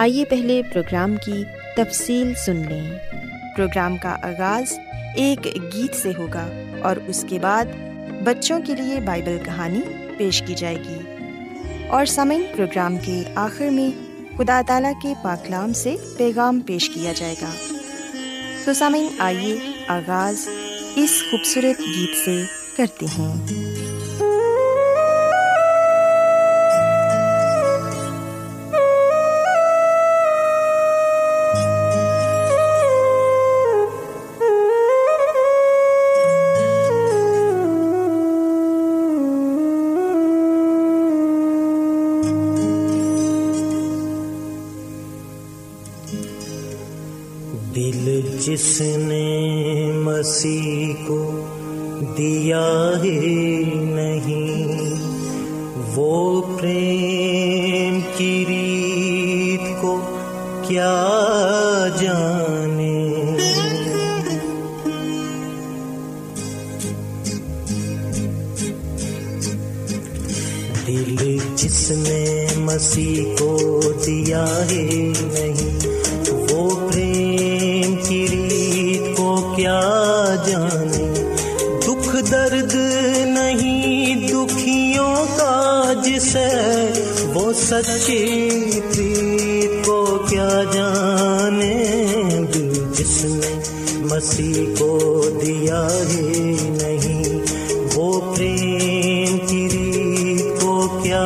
آئیے پہلے پروگرام کی تفصیل سن لیں۔ پروگرام کا آغاز ایک گیت سے ہوگا اور اس کے بعد بچوں کے لیے بائبل کہانی پیش کی جائے گی۔ اور سمن پروگرام کے آخر میں خدا تعالیٰ کے پاکلام سے پیغام پیش کیا جائے گا۔ تو سامعین آئیے آغاز اس خوبصورت گیت سے کرتے ہیں۔ جس نے مسیح کو دیا ہے نہیں، وہ پریم کی ریت کو کیا جانے؟ دل جس نے مسیح کو دیا ہے سچی پریت کو کیا جانے دل جس نے مسیح کو دیا ہے نہیں؟ وہ پریم کی ریت کو کیا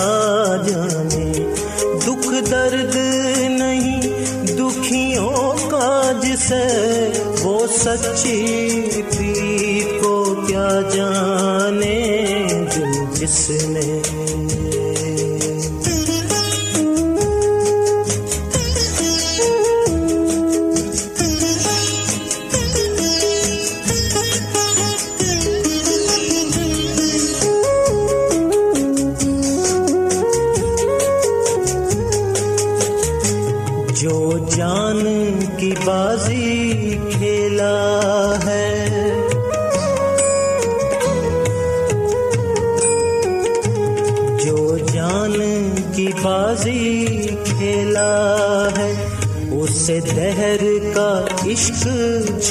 جانے؟ دکھ درد نہیں، دکھیوں کا جسے وہ سچی پریت کو کیا جانے؟ دل جس نے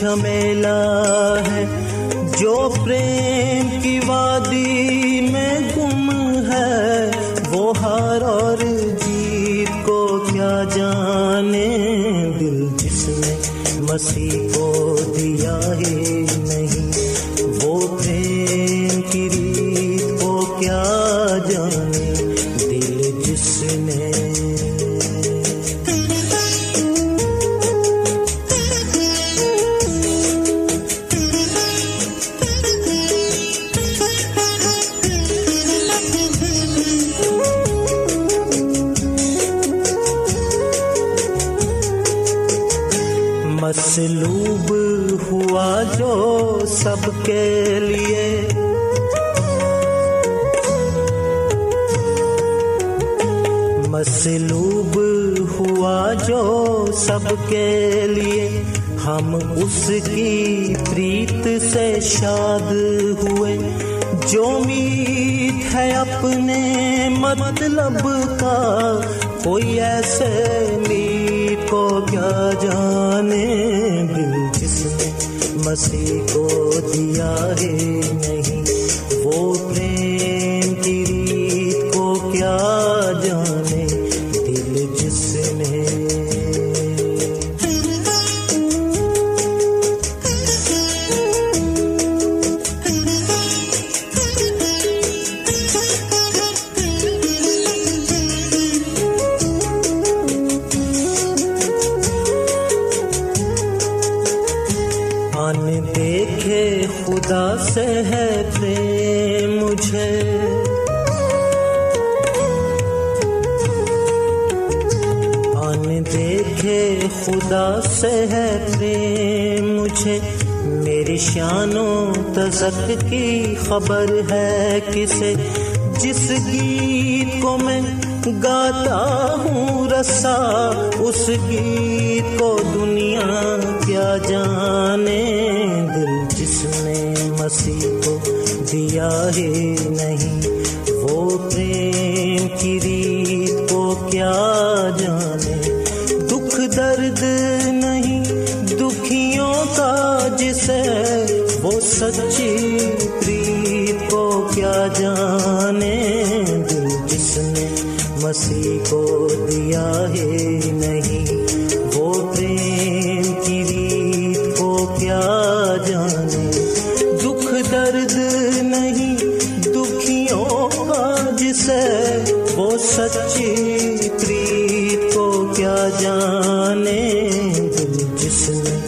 جھمیلا ہے، جو پریم کی وادی میں گم ہے، وہ ہار اور جیت کو کیا جانے، دل جس نے مسیح کو کے لیے ہم اس کی پریت سے شاد ہوئے۔ جو میت ہے اپنے مطلب کا، کوئی ایسے میت کو کیا جانے دل جس نے مسیح کو دیا ہے نہیں۔ وہ پریم دیکھے خدا سے ہے پریم مجھے میری شانوں تزک کی خبر ہے کسے، جس گیت کو میں گاتا ہوں رسا، اس گیت کو دنیا کیا جانے دل، جس نے مسیح کو دیا ہی نہیں۔ وہ پریم کی جانے دل جس نے مسیح کو دیا ہے نہیں، وہ پریم کی ریت کو کیا جانے؟ دکھ درد نہیں، دکھیوں کا جسے وہ سچی پریت کو کیا جانے؟ دل جس نے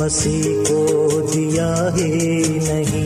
مسیح کو دیا ہے نہیں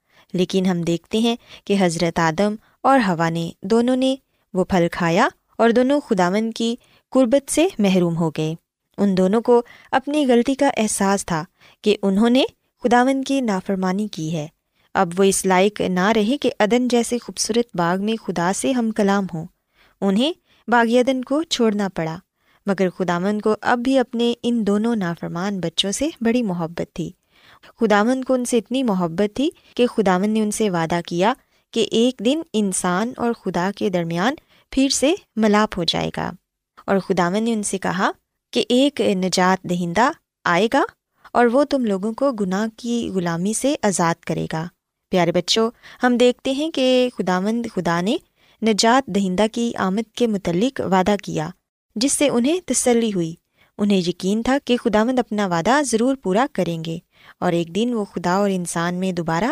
لیکن ہم دیکھتے ہیں کہ حضرت آدم اور ہوا نے دونوں نے وہ پھل کھایا اور دونوں خداون کی قربت سے محروم ہو گئے۔ ان دونوں کو اپنی غلطی کا احساس تھا کہ انہوں نے خداون کی نافرمانی کی ہے۔ اب وہ اس لائق نہ رہے کہ عدن جیسے خوبصورت باغ میں خدا سے ہم کلام ہوں۔ انہیں باغ عدن کو چھوڑنا پڑا، مگر خداون کو اب بھی اپنے ان دونوں نافرمان بچوں سے بڑی محبت تھی۔ خداون کو ان سے اتنی محبت تھی کہ خداون نے ان سے وعدہ کیا کہ ایک دن انسان اور خدا کے درمیان پھر سے ملاپ ہو جائے گا۔ اور خداون نے ان سے کہا کہ ایک نجات دہندہ آئے گا اور وہ تم لوگوں کو گناہ کی غلامی سے آزاد کرے گا۔ پیارے بچوں، ہم دیکھتے ہیں کہ خداوند خدا نے نجات دہندہ کی آمد کے متعلق وعدہ کیا، جس سے انہیں تسلی ہوئی۔ انہیں یقین تھا کہ خداوند اپنا وعدہ ضرور پورا کریں گے۔ اور ایک دن وہ خدا اور انسان میں دوبارہ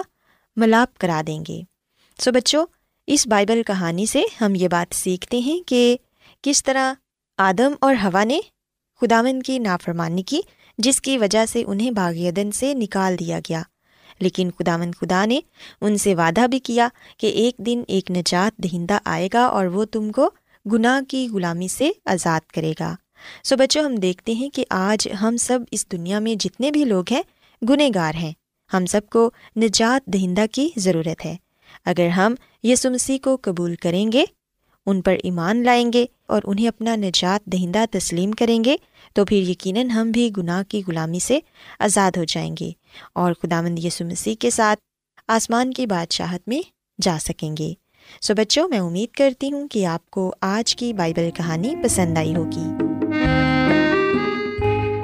ملاپ کرا دیں گے۔ سو بچوں، اس بائبل کہانی سے ہم یہ بات سیکھتے ہیں کہ کس طرح آدم اور ہوا نے خداون کی نافرمانی کی، جس کی وجہ سے انہیں باغیدن سے نکال دیا گیا۔ لیکن خداون خدا نے ان سے وعدہ بھی کیا کہ ایک دن ایک نجات دہندہ آئے گا اور وہ تم کو گناہ کی غلامی سے آزاد کرے گا۔ سو بچوں، ہم دیکھتے ہیں کہ آج ہم سب اس دنیا میں جتنے بھی لوگ ہیں گنہ گار ہیں۔ ہم سب کو نجات دہندہ کی ضرورت ہے۔ اگر ہم یسو مسیح کو قبول کریں گے، ان پر ایمان لائیں گے اور انہیں اپنا نجات دہندہ تسلیم کریں گے، تو پھر یقیناً ہم بھی گناہ کی غلامی سے آزاد ہو جائیں گے اور خدا مند یسو مسیح کے ساتھ آسمان کی بادشاہت میں جا سکیں گے۔ سو بچوں، میں امید کرتی ہوں کہ آپ کو آج کی بائبل کہانی پسند آئی ہوگی۔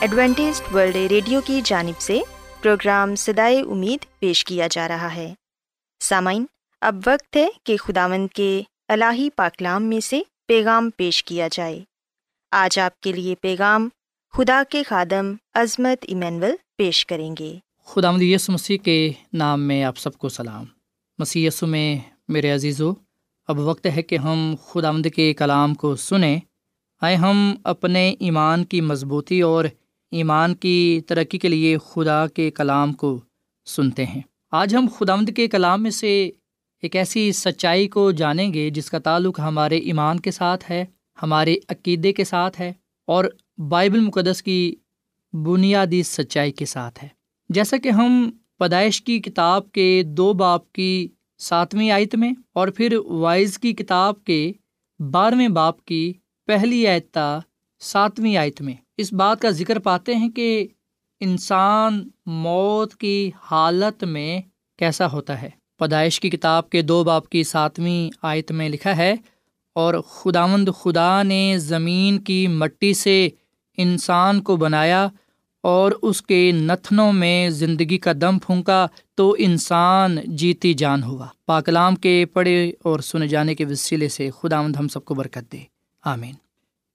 Adventist World Radio کی جانب سے پروگرام سدائے امید پیش کیا جا رہا ہے۔ سامعین، اب وقت ہے کہ خداوند کے الہی پاکلام میں سے پیغام پیش کیا جائے۔ آج آپ کے لیے پیغام خدا کے خادم عظمت ایمینول پیش کریں گے۔ خدا یس مسیح کے نام میں آپ سب کو سلام۔ مسی یسو میں میرے عزیز اب وقت ہے کہ ہم خدا آمد کے کلام کو سنیں۔ آئے ہم اپنے ایمان کی مضبوطی اور ایمان کی ترقی کے لیے خدا کے کلام کو سنتے ہیں۔ آج ہم خدامد کے کلام میں سے ایک ایسی سچائی کو جانیں گے جس کا تعلق ہمارے ایمان کے ساتھ ہے، ہمارے عقیدے کے ساتھ ہے اور بائبل مقدس کی بنیادی سچائی کے ساتھ ہے۔ جیسا کہ ہم پیدائش کی کتاب کے دو باپ کی ساتویں آیت میں اور پھر وائز کی کتاب کے بارہویں باپ کی پہلی آیتہ ساتویں آیت میں اس بات کا ذکر پاتے ہیں کہ انسان موت کی حالت میں کیسا ہوتا ہے۔ پیدائش کی کتاب کے دو باپ کی ساتویں آیت میں لکھا ہے، اور خداوند خدا نے زمین کی مٹی سے انسان کو بنایا اور اس کے نتنوں میں زندگی کا دم پھونکا تو انسان جیتی جان ہوا۔ پاکلام کے پڑھے اور سنے جانے کے وسیلے سے خداوند ہم سب کو برکت دے۔ آمین۔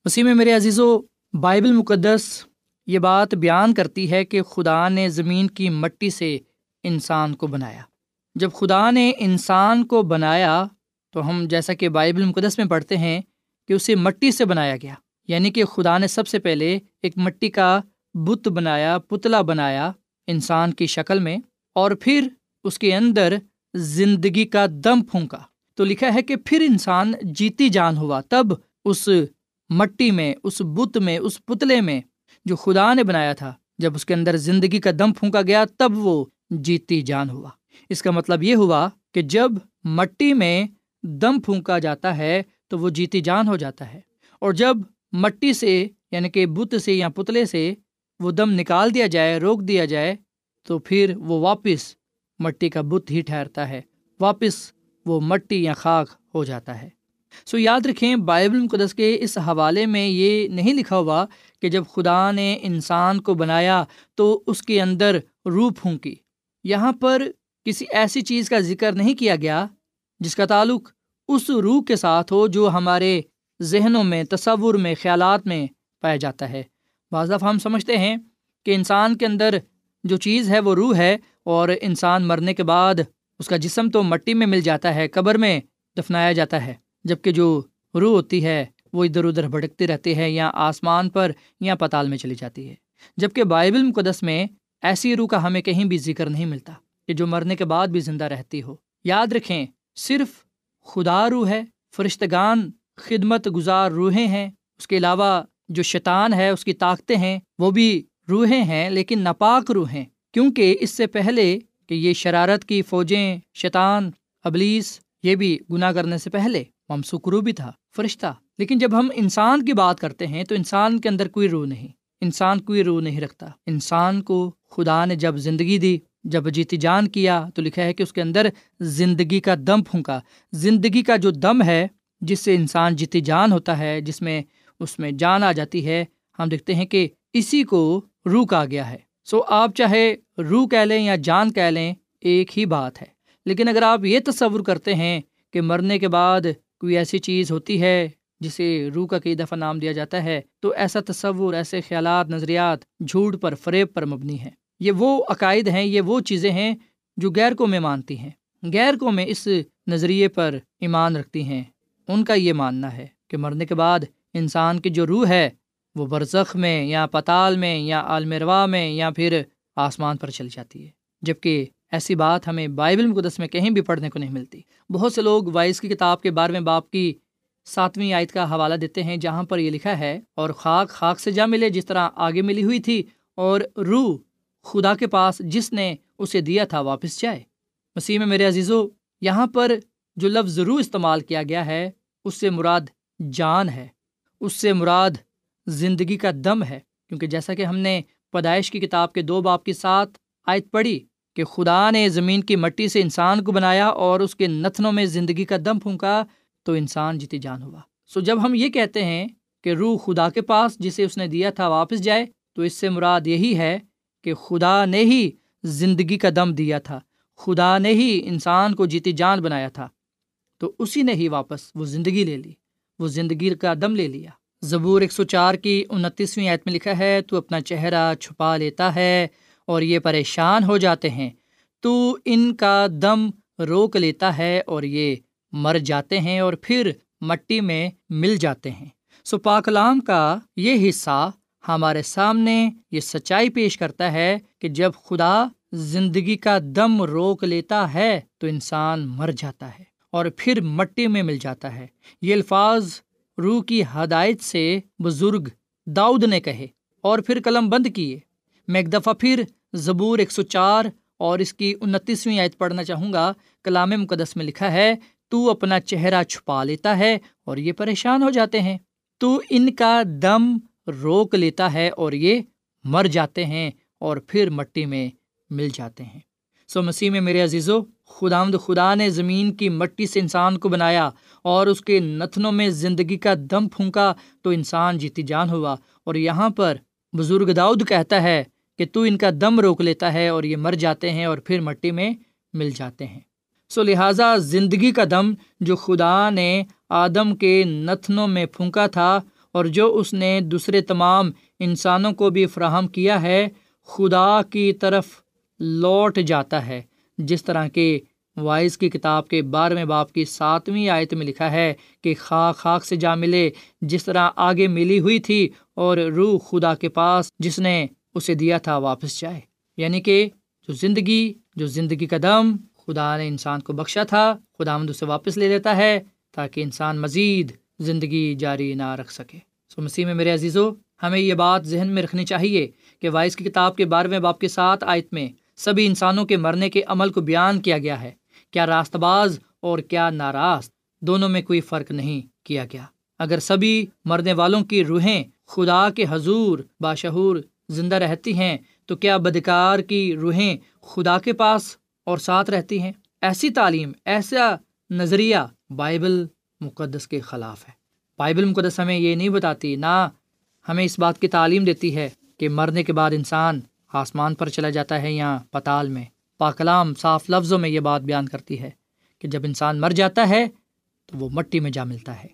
اسی میں میرے عزیز و بائبل مقدس یہ بات بیان کرتی ہے کہ خدا نے زمین کی مٹی سے انسان کو بنایا۔ جب خدا نے انسان کو بنایا تو ہم جیسا کہ بائبل مقدس میں پڑھتے ہیں کہ اسے مٹی سے بنایا گیا۔ یعنی کہ خدا نے سب سے پہلے ایک مٹی کا بت بنایا، پتلا بنایا انسان کی شکل میں اور پھر اس کے اندر زندگی کا دم پھونکا۔ تو لکھا ہے کہ پھر انسان جیتی جان ہوا۔ تب اس مٹی میں، اس بت میں، اس پتلے میں جو خدا نے بنایا تھا۔ جب اس کے اندر زندگی کا دم پھونکا گیا، تب وہ جیتی جان ہوا۔ اس کا مطلب یہ ہوا کہ جب مٹی میں دم پھونکا جاتا ہے، تو وہ جیتی جان ہو جاتا ہے۔ اور جب مٹی سے یعنی کہ بت سے یا پتلے سے وہ دم نکال دیا جائے، روک دیا جائے، تو پھر وہ واپس مٹی کا بت ہی ٹھہرتا ہے۔ واپس وہ مٹی یا خاک ہو جاتا ہے۔ سو یاد رکھیں، بائبل مقدس کے اس حوالے میں یہ نہیں لکھا ہوا کہ جب خدا نے انسان کو بنایا تو اس کے اندر روح پھونکی۔ یہاں پر کسی ایسی چیز کا ذکر نہیں کیا گیا جس کا تعلق اس روح کے ساتھ ہو جو ہمارے ذہنوں میں، تصور میں، خیالات میں پایا جاتا ہے۔ بعض دفعہ ہم سمجھتے ہیں کہ انسان کے اندر جو چیز ہے وہ روح ہے اور انسان مرنے کے بعد اس کا جسم تو مٹی میں مل جاتا ہے، قبر میں دفنایا جاتا ہے۔ جبکہ جو روح ہوتی ہے وہ ادھر ادھر بھٹکتی رہتی ہے یا آسمان پر یا پتال میں چلی جاتی ہے۔ جبکہ بائبل مقدس میں ایسی روح کا ہمیں کہیں بھی ذکر نہیں ملتا کہ جو مرنے کے بعد بھی زندہ رہتی ہو۔ یاد رکھیں، صرف خدا روح ہے، فرشتگان خدمت گزار روحیں ہیں۔ اس کے علاوہ جو شیطان ہے، اس کی طاقتیں ہیں، وہ بھی روحیں ہیں، لیکن ناپاک روحیں۔ کیونکہ اس سے پہلے کہ یہ شرارت کی فوجیں، شیطان، ابلیس، یہ بھی گناہ کرنے سے پہلے۔ ممسوک بھی تھا، فرشتہ۔ لیکن جب ہم انسان کی بات کرتے ہیں تو انسان کے اندر کوئی روح نہیں۔ انسان کوئی روح نہیں رکھتا۔ انسان کو خدا نے جب زندگی دی، جب جیتی جان کیا تو لکھا ہے کہ اس کے اندر زندگی کا دم پھونکا۔ زندگی کا جو دم ہے، جس سے انسان جیتی جان ہوتا ہے، جس میں اس میں جان آ جاتی ہے، ہم دیکھتے ہیں کہ اسی کو روح کہا گیا ہے۔ سو آپ چاہے روح کہہ لیں یا جان کہہ لیں، ایک ہی بات ہے۔ لیکن اگر آپ یہ تصور کرتے ہیں کہ مرنے کے بعد کوئی ایسی چیز ہوتی ہے جسے روح کا کئی دفعہ نام دیا جاتا ہے، تو ایسا تصور، ایسے خیالات، نظریات جھوٹ پر، فریب پر مبنی ہے یہ وہ عقائد ہیں، یہ وہ چیزیں ہیں جو غیر کو میں مانتی ہیں۔ غیر کو میں اس نظریے پر ایمان رکھتی ہیں۔ ان کا یہ ماننا ہے کہ مرنے کے بعد انسان کی جو روح ہے، وہ برزخ میں یا پتال میں یا عالمروا میں یا پھر آسمان پر چل جاتی ہے۔ جبکہ ایسی بات ہمیں بائبل مقدس میں کہیں بھی پڑھنے کو نہیں ملتی۔ بہت سے لوگ وائس کی کتاب کے بارہویں باپ کی ساتویں آیت کا حوالہ دیتے ہیں جہاں پر یہ لکھا ہے، اور خاک خاک سے جا ملے جس طرح آگے ملی ہوئی تھی، اور روح خدا کے پاس جس نے اسے دیا تھا واپس جائے۔ مسیح میں میرے عزیزو، یہاں پر جو لفظ روح استعمال کیا گیا ہے، اس سے مراد جان ہے۔ اس سے مراد زندگی کا دم ہے، کیونکہ جیسا کہ ہم نے پیدائش کی کتاب کے دو باپ کی ساتھ آیت پڑھی کہ خدا نے زمین کی مٹی سے انسان کو بنایا اور اس کے نتنوں میں زندگی کا دم پھونکا تو انسان جیتی جان ہوا۔ سو جب ہم یہ کہتے ہیں کہ روح خدا کے پاس جسے اس نے دیا تھا واپس جائے تو اس سے مراد یہی ہے کہ خدا نے ہی زندگی کا دم دیا تھا۔ خدا نے ہی انسان کو جیتی جان بنایا تھا۔ تو اسی نے ہی واپس وہ زندگی لے لی، وہ زندگی کا دم لے لیا۔ زبور ایک سو چار کی انتیسویں آیت میں لکھا ہے، تو اپنا چہرہ چھپا لیتا ہے۔ اور یہ پریشان ہو جاتے ہیں۔ تو ان کا دم روک لیتا ہے اور یہ مر جاتے ہیں اور پھر مٹی میں مل جاتے ہیں۔ سو پاکلام کا یہ حصہ ہمارے سامنے یہ سچائی پیش کرتا ہے کہ جب خدا زندگی کا دم روک لیتا ہے تو انسان مر جاتا ہے اور پھر مٹی میں مل جاتا ہے۔ یہ الفاظ روح کی ہدایت سے بزرگ داؤد نے کہے اور پھر قلم بند کیے۔ میں ایک دفعہ پھر زبور ایک سو چار اور اس کی انتیسویں آیت پڑھنا چاہوں گا۔ کلام مقدس میں لکھا ہے، تو اپنا چہرہ چھپا لیتا ہے اور یہ پریشان ہو جاتے ہیں۔ تو ان کا دم روک لیتا ہے اور یہ مر جاتے ہیں اور پھر مٹی میں مل جاتے ہیں۔ سو مسیح میں میرے عزیزو خدا خدا نے زمین کی مٹی سے انسان کو بنایا اور اس کے نتنوں میں زندگی کا دم پھونکا تو انسان جیتی جان ہوا۔ اور یہاں پر بزرگ داؤد کہتا ہے کہ تو ان کا دم روک لیتا ہے اور یہ مر جاتے ہیں اور پھر مٹی میں مل جاتے ہیں۔ سو لہٰذا زندگی کا دم جو خدا نے آدم کے نتنوں میں پھونکا تھا اور جو اس نے دوسرے تمام انسانوں کو بھی فراہم کیا ہے، خدا کی طرف لوٹ جاتا ہے۔ جس طرح کے وائز کی کتاب کے بارہویں باپ کی ساتویں آیت میں لکھا ہے کہ خاک خاک سے جا ملے، جس طرح آگے ملی ہوئی تھی اور روح خدا کے پاس، جس نے اسے دیا تھا واپس جائے۔ یعنی کہ جو زندگی جو زندگی کا دم خدا نے انسان کو بخشا تھا خدا مند اسے واپس لے لیتا ہے تاکہ انسان مزید زندگی جاری نہ رکھ سکے۔ سو مسیح میں میرے عزیزو، ہمیں یہ بات ذہن میں رکھنی چاہیے کہ وائس کی کتاب کے بارہویں باپ کے ساتھ آیت میں سبھی انسانوں کے مرنے کے عمل کو بیان کیا گیا ہے۔ کیا راست باز اور کیا ناراست دونوں میں کوئی فرق نہیں کیا گیا۔ اگر سبھی مرنے والوں کی روحیں خدا کے حضور باشعور زندہ رہتی ہیں، تو کیا بدکار کی روحیں خدا کے پاس اور ساتھ رہتی ہیں؟ ایسی تعلیم، ایسا نظریہ بائبل مقدس کے خلاف ہے۔ بائبل مقدس ہمیں یہ نہیں بتاتی، نہ ہمیں اس بات کی تعلیم دیتی ہے کہ مرنے کے بعد انسان آسمان پر چلا جاتا ہے یا پتال میں۔ پاکلام، صاف لفظوں میں یہ بات بیان کرتی ہے کہ جب انسان مر جاتا ہے تو وہ مٹی میں جا ملتا ہے۔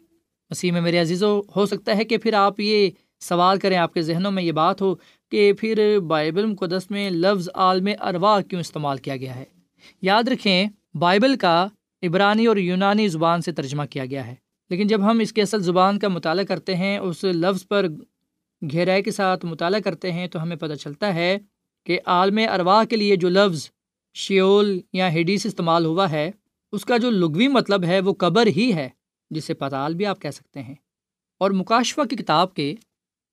مسیح میں میرے عزیزوں ہو سکتا ہے کہ پھر آپ یہ سوال کریں، آپ کے ذہنوں میں یہ بات ہو کہ پھر بائبل مقدس میں لفظ عالم اروا کیوں استعمال کیا گیا ہے؟ یاد رکھیں، بائبل کا عبرانی اور یونانی زبان سے ترجمہ کیا گیا ہے۔ لیکن جب ہم اس کے اصل زبان کا مطالعہ کرتے ہیں، اس لفظ پر گہرائی کے ساتھ مطالعہ کرتے ہیں، تو ہمیں پتہ چلتا ہے کہ عالم اروا کے لیے جو لفظ شیول یا ہیڈیس استعمال ہوا ہے، اس کا جو لغوی مطلب ہے، وہ قبر ہی ہے، جسے پتال بھی آپ کہہ سکتے ہیں۔ اور مکاشفہ کی کتاب کے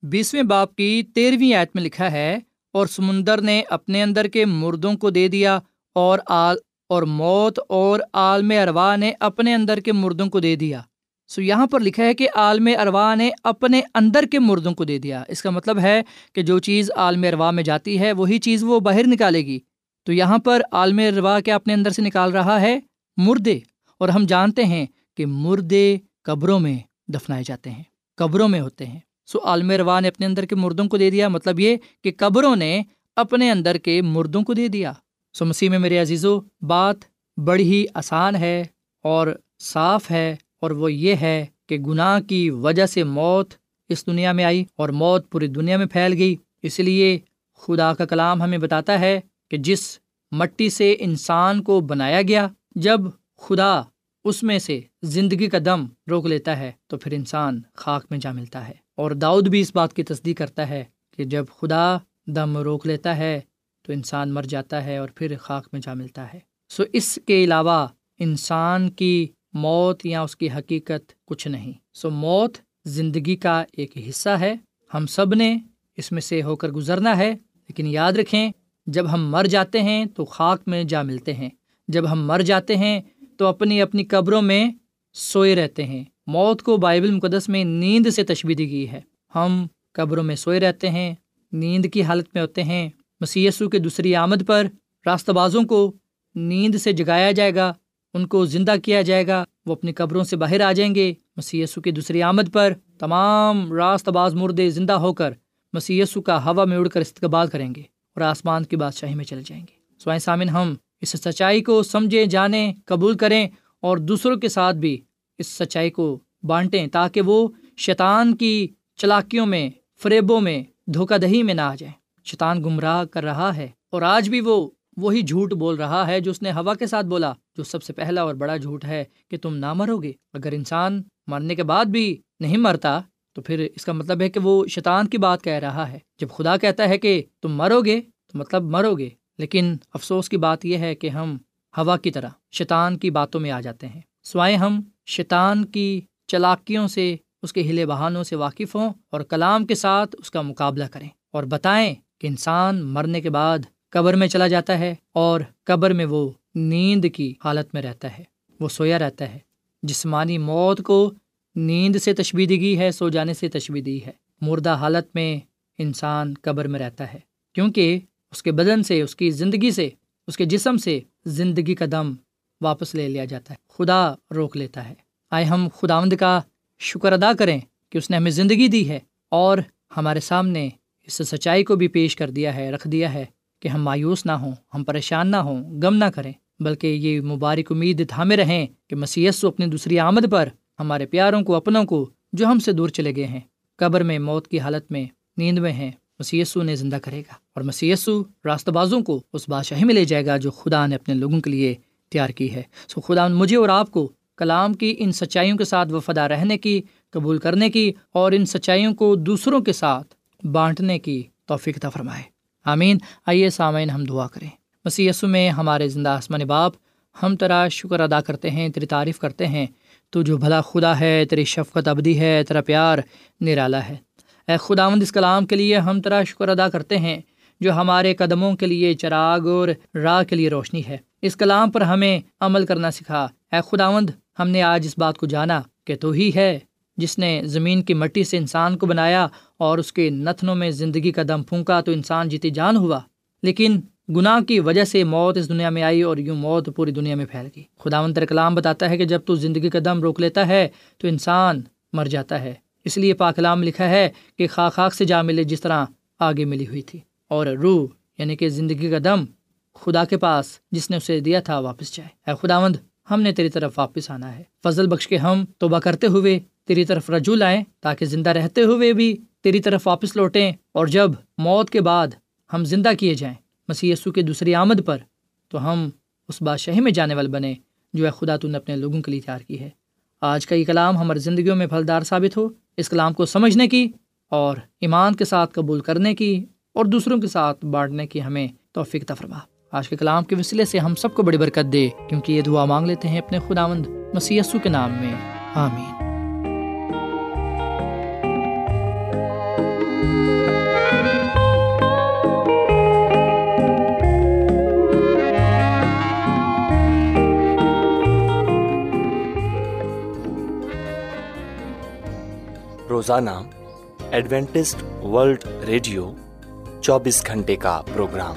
بیسویں باپ کی تیرہویں آیت میں لکھا ہے، اور سمندر نے اپنے اندر کے مردوں کو دے دیا، اور آل، اور موت، اور عالم اروا نے اپنے اندر کے مردوں کو دے دیا۔ سو یہاں پر لکھا ہے کہ عالم اروا نے اپنے اندر کے مردوں کو دے دیا۔ اس کا مطلب ہے کہ جو چیز عالم اروا میں جاتی ہے، وہی چیز وہ باہر نکالے گی۔ تو یہاں پر عالم اروا کے اپنے اندر سے نکال رہا ہے؟ مردے۔ اور ہم جانتے ہیں کہ مردے قبروں میں دفنائے جاتے ہیں، قبروں میں ہوتے ہیں۔ سو عالم روا نے اپنے اندر کے مردوں کو دے دیا۔ مطلب یہ کہ قبروں نے اپنے اندر کے مردوں کو دے دیا۔ سو مسیح میں میرے عزیز و بات بڑی ہی آسان ہے اور صاف ہے اور وہ یہ ہے کہ گناہ کی وجہ سے موت اس دنیا میں آئی اور موت پوری دنیا میں پھیل گئی۔ اس لیے خدا کا کلام ہمیں بتاتا ہے کہ جس مٹی سے انسان کو بنایا گیا، جب خدا اس میں سے زندگی کا دم روک لیتا ہے، تو پھر انسان خاک میں جا ملتا ہے۔ اور داؤد بھی اس بات کی تصدیق کرتا ہے کہ جب خدا دم روک لیتا ہے تو انسان مر جاتا ہے اور پھر خاک میں جا ملتا ہے۔ سو اس کے علاوہ انسان کی موت یا اس کی حقیقت کچھ نہیں۔ سو موت زندگی کا ایک حصہ ہے۔ ہم سب نے اس میں سے ہو کر گزرنا ہے، لیکن یاد رکھیں، جب ہم مر جاتے ہیں تو خاک میں جا ملتے ہیں۔ جب ہم مر جاتے ہیں تو اپنی اپنی قبروں میں سوئے رہتے ہیں۔ موت کو بائبل مقدس میں نیند سے تشبیح دی گئی ہے۔ ہم قبروں میں سوئے رہتے ہیں، نیند کی حالت میں ہوتے ہیں۔ مسیسو کے دوسری آمد پر راستہ بازوں کو نیند سے جگایا جائے گا، ان کو زندہ کیا جائے گا، وہ اپنی قبروں سے باہر آ جائیں گے۔ مسیسو کی دوسری آمد پر تمام راست باز مردے زندہ ہو کر مسیسو کا ہوا میں اڑ کر استقبال کریں گے اور آسمان کی بادشاہی میں چلے جائیں گے۔ سوائے سامن ہم اس سچائی کو سمجھیں، جانیں، قبول کریں اور دوسروں کے ساتھ بھی اس سچائی کو بانٹیں تاکہ وہ شیطان کی چلاکیوں میں، فریبوں میں، دھوکہ دہی میں نہ آ جائیں۔ شیطان گمراہ کر رہا ہے اور آج بھی وہ وہی جھوٹ بول رہا ہے جو اس نے ہوا کے ساتھ بولا، جو سب سے پہلا اور بڑا جھوٹ ہے کہ تم نہ مرو گے۔ اگر انسان مرنے کے بعد بھی نہیں مرتا، تو پھر اس کا مطلب ہے کہ وہ شیطان کی بات کہہ رہا ہے۔ جب خدا کہتا ہے کہ تم مرو گے، تو مطلب مرو گے۔ لیکن افسوس کی بات یہ ہے کہ ہم ہوا کی طرح شیطان کی باتوں میں آ جاتے ہیں۔ سوائے ہم شیطان کی چلاکیوں سے اس کے ہلے بہانوں سے واقف ہوں اور کلام کے ساتھ اس کا مقابلہ کریں اور بتائیں کہ انسان مرنے کے بعد قبر میں چلا جاتا ہے اور قبر میں وہ نیند کی حالت میں رہتا ہے، وہ سویا رہتا ہے۔ جسمانی موت کو نیند سے تشبیح گئی ہے، سو جانے سے تشبیح دی ہے۔ مردہ حالت میں انسان قبر میں رہتا ہے، کیونکہ اس کے بدن سے، اس کی زندگی سے، اس کے جسم سے زندگی کا دم واپس لے لیا جاتا ہے۔ خدا روک لیتا ہے۔ آئے ہم خداوند کا شکر ادا کریں کہ اس نے ہمیں زندگی دی ہے اور ہمارے سامنے اس سچائی کو بھی پیش کر دیا ہے، رکھ دیا ہے کہ ہم مایوس نہ ہوں، ہم پریشان نہ ہوں، غم نہ کریں، بلکہ یہ مبارک امید تھامے رہیں کہ مسیس اپنی دوسری آمد پر ہمارے پیاروں کو، اپنوں کو جو ہم سے دور چلے گئے ہیں، قبر میں موت کی حالت میں نیند میں ہیں مسیسو نے زندہ کرے گا اور مسیسو راستہ بازوں کو اس بادشاہی میں لے جائے گا جو خدا نے اپنے لوگوں کے لیے تیار کی ہے۔ سو خدا مجھے اور آپ کو کلام کی ان سچائیوں کے ساتھ وفادہ رہنے کی، قبول کرنے کی اور ان سچائیوں کو دوسروں کے ساتھ بانٹنے کی توفیق تھا فرمائے۔ آمین۔ آئیے سامعین ہم دعا کریں۔ مسی میں ہمارے زندہ آسمان باپ، ہم تیرا شکر ادا کرتے ہیں، تیری تعریف کرتے ہیں۔ تو جو بھلا خدا ہے، تیری شفقت ابدی ہے، تیرا پیار نرالا ہے۔ اے خداوند، اس کلام کے لیے ہم تیرا شکر ادا کرتے ہیں، جو ہمارے قدموں کے لیے چراغ اور راہ کے لیے روشنی ہے۔ اس کلام پر ہمیں عمل کرنا سکھا۔ اے خداوند، ہم نے آج اس بات کو جانا کہ تو ہی ہے جس نے زمین کی مٹی سے انسان کو بنایا اور اس کے نتنوں میں زندگی کا دم پھونکا تو انسان جیتی جان ہوا۔ لیکن گناہ کی وجہ سے موت اس دنیا میں آئی اور یوں موت پوری دنیا میں پھیل گئی۔ خدا منتر کلام بتاتا ہے کہ جب تو زندگی کا دم روک لیتا ہے تو انسان مر جاتا ہے۔ اس لیے پاکلام لکھا ہے کہ خاک خاک سے جا ملے جس طرح آگے ملی ہوئی تھی اور روح یعنی کہ زندگی کا دم خدا کے پاس جس نے اسے دیا تھا واپس جائے۔ اے خدا مند ہم نے تیری طرف واپس آنا ہے۔ فضل بخش کے ہم توبہ کرتے ہوئے تیری طرف رجوع لائیں، تاکہ زندہ رہتے ہوئے بھی تیری طرف واپس لوٹیں اور جب موت کے بعد ہم زندہ کیے جائیں مسی کی دوسری آمد پر، تو ہم اس بادشاہی میں جانے والے بنے جو ہے خدا تو نے اپنے لوگوں کے لیے تیار کی ہے۔ آج کا یہ کلام ہماری زندگیوں میں پھلدار ثابت ہو، اس کلام کو سمجھنے کی اور ایمان کے ساتھ قبول کرنے کی اور دوسروں کے ساتھ بانٹنے کی ہمیں توفیق تفرما آج کے کلام کے وسیلے سے ہم سب کو بڑی برکت دے، کیونکہ یہ دعا مانگ لیتے ہیں اپنے خدا مند مسی کے نام میں۔ آمین۔ روزانہ ایڈوینٹسٹ ورلڈ ریڈیو چوبیس گھنٹے کا پروگرام۔